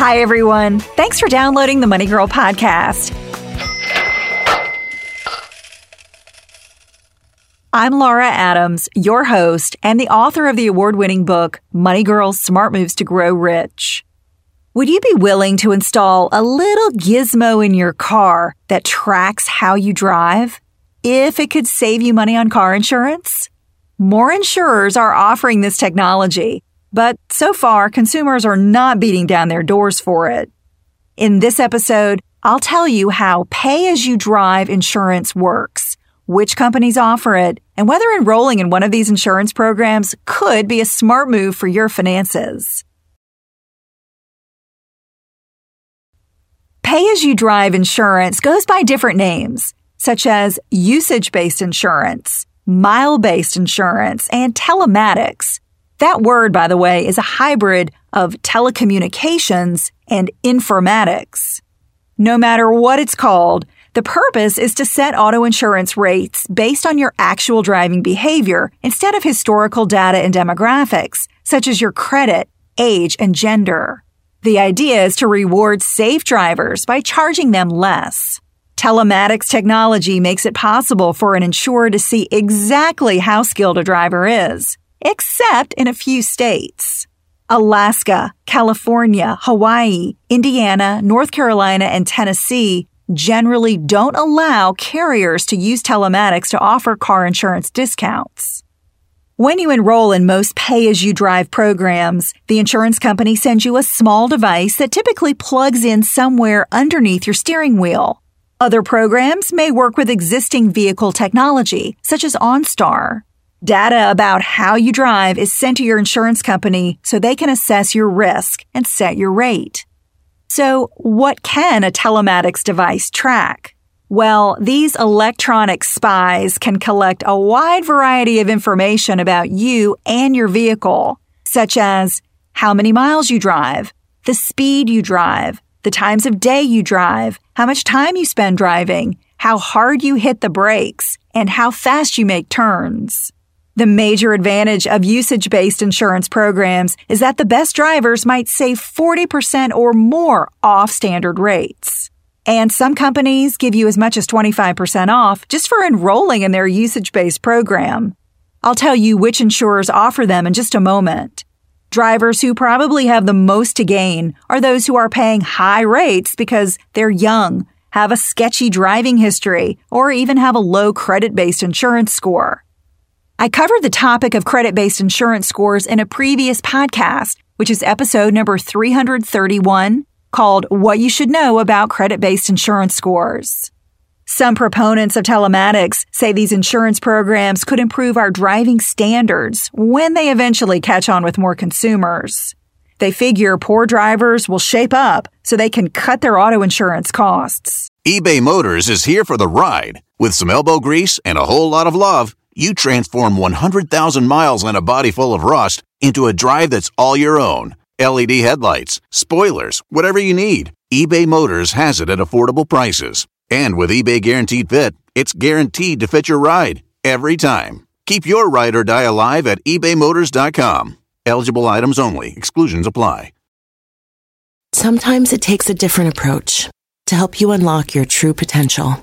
Hi, everyone. Thanks for downloading the Money Girl podcast. I'm Laura Adams, your host and the author of the award winning book, Money Girls Smart Moves to Grow Rich. Would you be willing to install a little gizmo in your car that tracks how you drive if it could save you money on car insurance? More insurers are offering this technology, but so far, consumers are not beating down their doors for it. In this episode, I'll tell you how pay as you drive insurance works, which companies offer it, and whether enrolling in one of these insurance programs could be a smart move for your finances. Pay as you drive insurance goes by different names, such as usage based insurance, mile based insurance, and telematics. That word, by the way, is a hybrid of telecommunications and informatics. No matter what it's called, the purpose is to set auto insurance rates based on your actual driving behavior instead of historical data and demographics, such as your credit, age, and gender. The idea is to reward safe drivers by charging them less. Telematics technology makes it possible for an insurer to see exactly how skilled a driver is except in a few states. Alaska, California, Hawaii, Indiana, North Carolina, and Tennessee generally don't allow carriers to use telematics to offer car insurance discounts. When you enroll in most pay as you drive programs, the insurance company sends you a small device that typically plugs in somewhere underneath your steering wheel. Other programs may work with existing vehicle technology, such as OnStar. Data about how you drive is sent to your insurance company so they can assess your risk and set your rate. So, what can a telematics device track? Well, these electronic spies can collect a wide variety of information about you and your vehicle, such as how many miles you drive, the speed you drive, the times of day you drive, how much time you spend driving, how hard you hit the brakes, and how fast you make turns. The major advantage of usage based insurance programs is that the best drivers might save 40% or more off standard rates. And some companies give you as much as 25% off just for enrolling in their usage based program. I'll tell you which insurers offer them in just a moment. Drivers who probably have the most to gain are those who are paying high rates because they're young, have a sketchy driving history, or even have a low credit based insurance score. I covered the topic of credit based insurance scores in a previous podcast, which is episode number 331, called What You Should Know About Credit Based Insurance Scores. Some proponents of telematics say these insurance programs could improve our driving standards when they eventually catch on with more consumers. They figure poor drivers will shape up so they can cut their auto insurance costs. eBay Motors is here for the ride. With some elbow grease and a whole lot of love, you transform 100,000 miles and a body full of rust into a drive that's all your own. LED headlights, spoilers, whatever you need, eBay Motors has it at affordable prices. And with eBay Guaranteed Fit, it's guaranteed to fit your ride every time. Keep your ride or die alive at ebaymotors.com. Eligible items only, exclusions apply. Sometimes it takes a different approach to help you unlock your true potential.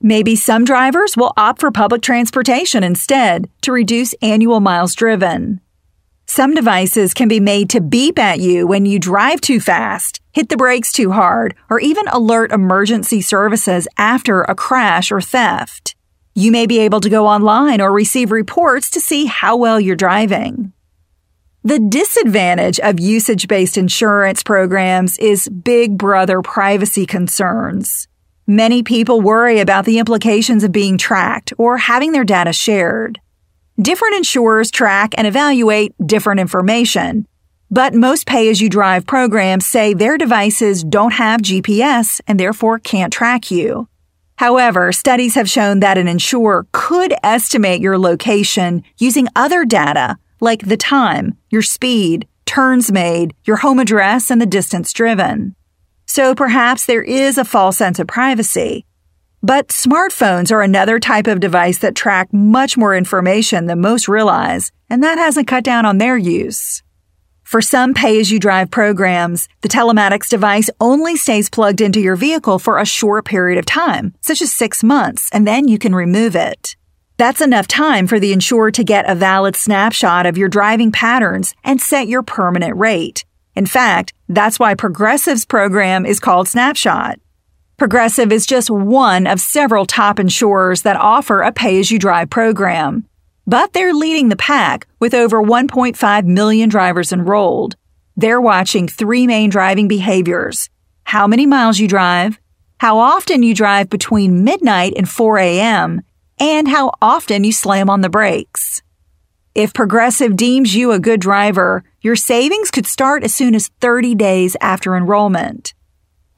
Maybe some drivers will opt for public transportation instead to reduce annual miles driven. Some devices can be made to beep at you when you drive too fast, hit the brakes too hard, or even alert emergency services after a crash or theft. You may be able to go online or receive reports to see how well you're driving. The disadvantage of usage based insurance programs is big brother privacy concerns. Many people worry about the implications of being tracked or having their data shared. Different insurers track and evaluate different information, but most pay as you drive programs say their devices don't have GPS and therefore can't track you. However, studies have shown that an insurer could estimate your location using other data like the time, your speed, turns made, your home address, and the distance driven. So perhaps there is a false sense of privacy. But smartphones are another type of device that track much more information than most realize, and that hasn't cut down on their use. For some pay as you drive programs, the telematics device only stays plugged into your vehicle for a short period of time, such as six months, and then you can remove it. That's enough time for the insurer to get a valid snapshot of your driving patterns and set your permanent rate. In fact, that's why Progressive's program is called Snapshot. Progressive is just one of several top insurers that offer a pay as you drive program. But they're leading the pack with over 1.5 million drivers enrolled. They're watching three main driving behaviors how many miles you drive, how often you drive between midnight and 4 a.m., and how often you slam on the brakes. If Progressive deems you a good driver, your savings could start as soon as 30 days after enrollment.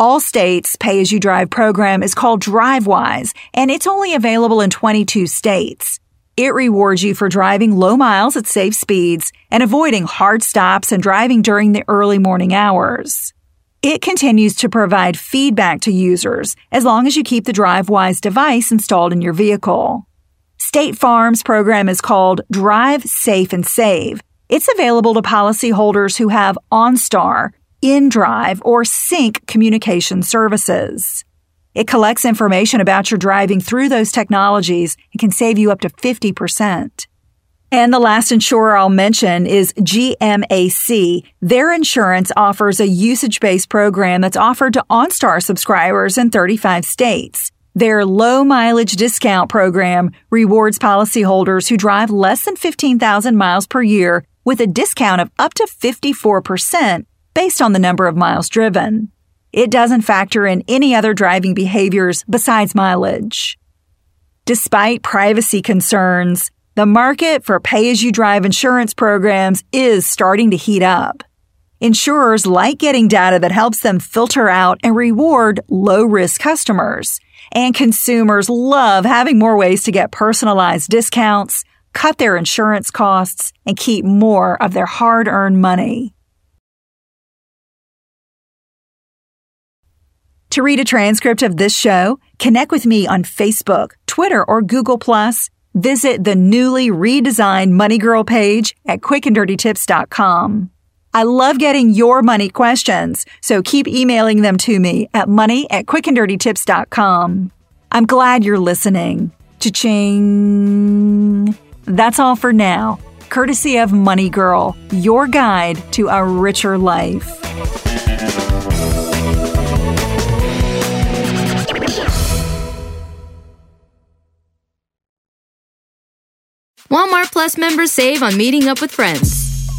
Allstate's Pay As You Drive program is called DriveWise, and it's only available in 22 states. It rewards you for driving low miles at safe speeds and avoiding hard stops and driving during the early morning hours. It continues to provide feedback to users as long as you keep the DriveWise device installed in your vehicle. State Farm's program is called Drive Safe and Save. It's available to policyholders who have OnStar, InDrive, or Sync communication services. It collects information about your driving through those technologies and can save you up to 50%. And the last insurer I'll mention is GMAC. Their insurance offers a usage based program that's offered to OnStar subscribers in 35 states. Their low mileage discount program rewards policyholders who drive less than 15,000 miles per year with a discount of up to 54% based on the number of miles driven. It doesn't factor in any other driving behaviors besides mileage. Despite privacy concerns, the market for pay as you drive insurance programs is starting to heat up. Insurers like getting data that helps them filter out and reward low risk customers. And consumers love having more ways to get personalized discounts, cut their insurance costs, and keep more of their hard earned money. To read a transcript of this show, connect with me on Facebook, Twitter, or Google. Visit the newly redesigned Money Girl page at quickanddirtytips.com. I love getting your money questions, so keep emailing them to me at money at quickanddirtytips.com. I'm glad you're listening. Cha-ching! That's all for now. Courtesy of Money Girl, your guide to a richer life. Walmart Plus members save on meeting up with friends.